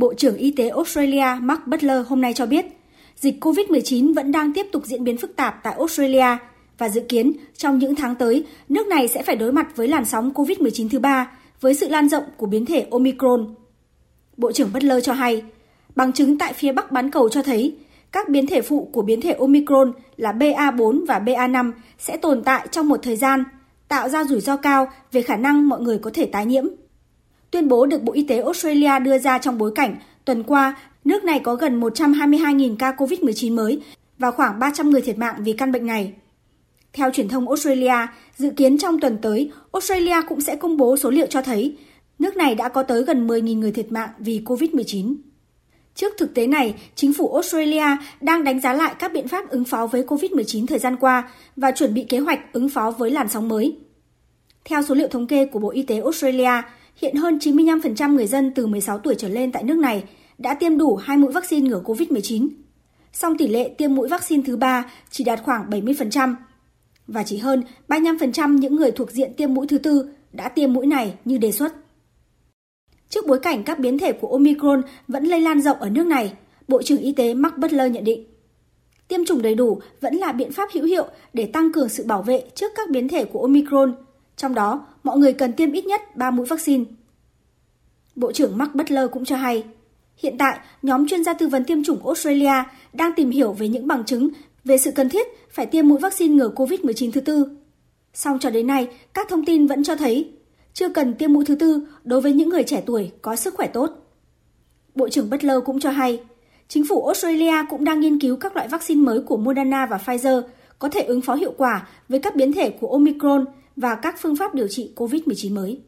Bộ trưởng Y tế Australia Mark Butler hôm nay cho biết, dịch COVID-19 vẫn đang tiếp tục diễn biến phức tạp tại Australia và dự kiến trong những tháng tới, nước này sẽ phải đối mặt với làn sóng COVID-19 thứ ba với sự lan rộng của biến thể Omicron. Bộ trưởng Butler cho hay, bằng chứng tại phía bắc bán cầu cho thấy các biến thể phụ của biến thể Omicron là BA4 và BA5 sẽ tồn tại trong một thời gian, tạo ra rủi ro cao về khả năng mọi người có thể tái nhiễm. Tuyên bố được Bộ Y tế Australia đưa ra trong bối cảnh tuần qua nước này có gần 122.000 ca COVID-19 mới và khoảng 300 người thiệt mạng vì căn bệnh này. Theo truyền thông Australia, dự kiến trong tuần tới, Australia cũng sẽ công bố số liệu cho thấy nước này đã có tới gần 10.000 người thiệt mạng vì COVID-19. Trước thực tế này, chính phủ Australia đang đánh giá lại các biện pháp ứng phó với COVID-19 thời gian qua và chuẩn bị kế hoạch ứng phó với làn sóng mới. Theo số liệu thống kê của Bộ Y tế Australia, hiện hơn 95% người dân từ 16 tuổi trở lên tại nước này đã tiêm đủ hai mũi vaccine ngừa COVID-19. Song tỷ lệ tiêm mũi vaccine thứ ba chỉ đạt khoảng 70%, và chỉ hơn 35% những người thuộc diện tiêm mũi thứ tư đã tiêm mũi này như đề xuất. Trước bối cảnh các biến thể của Omicron vẫn lây lan rộng ở nước này, Bộ trưởng Y tế Mark Butler nhận định, tiêm chủng đầy đủ vẫn là biện pháp hữu hiệu để tăng cường sự bảo vệ trước các biến thể của Omicron, trong đó mọi người cần tiêm ít nhất 3 mũi vaccine. Bộ trưởng Mark Butler cũng cho hay, hiện tại nhóm chuyên gia tư vấn tiêm chủng Australia đang tìm hiểu về những bằng chứng về sự cần thiết phải tiêm mũi vaccine ngừa COVID-19 thứ tư. Song cho đến nay, các thông tin vẫn cho thấy chưa cần tiêm mũi thứ tư đối với những người trẻ tuổi có sức khỏe tốt. Bộ trưởng Butler cũng cho hay, chính phủ Australia cũng đang nghiên cứu các loại vaccine mới của Moderna và Pfizer có thể ứng phó hiệu quả với các biến thể của Omicron và các phương pháp điều trị COVID-19 mới.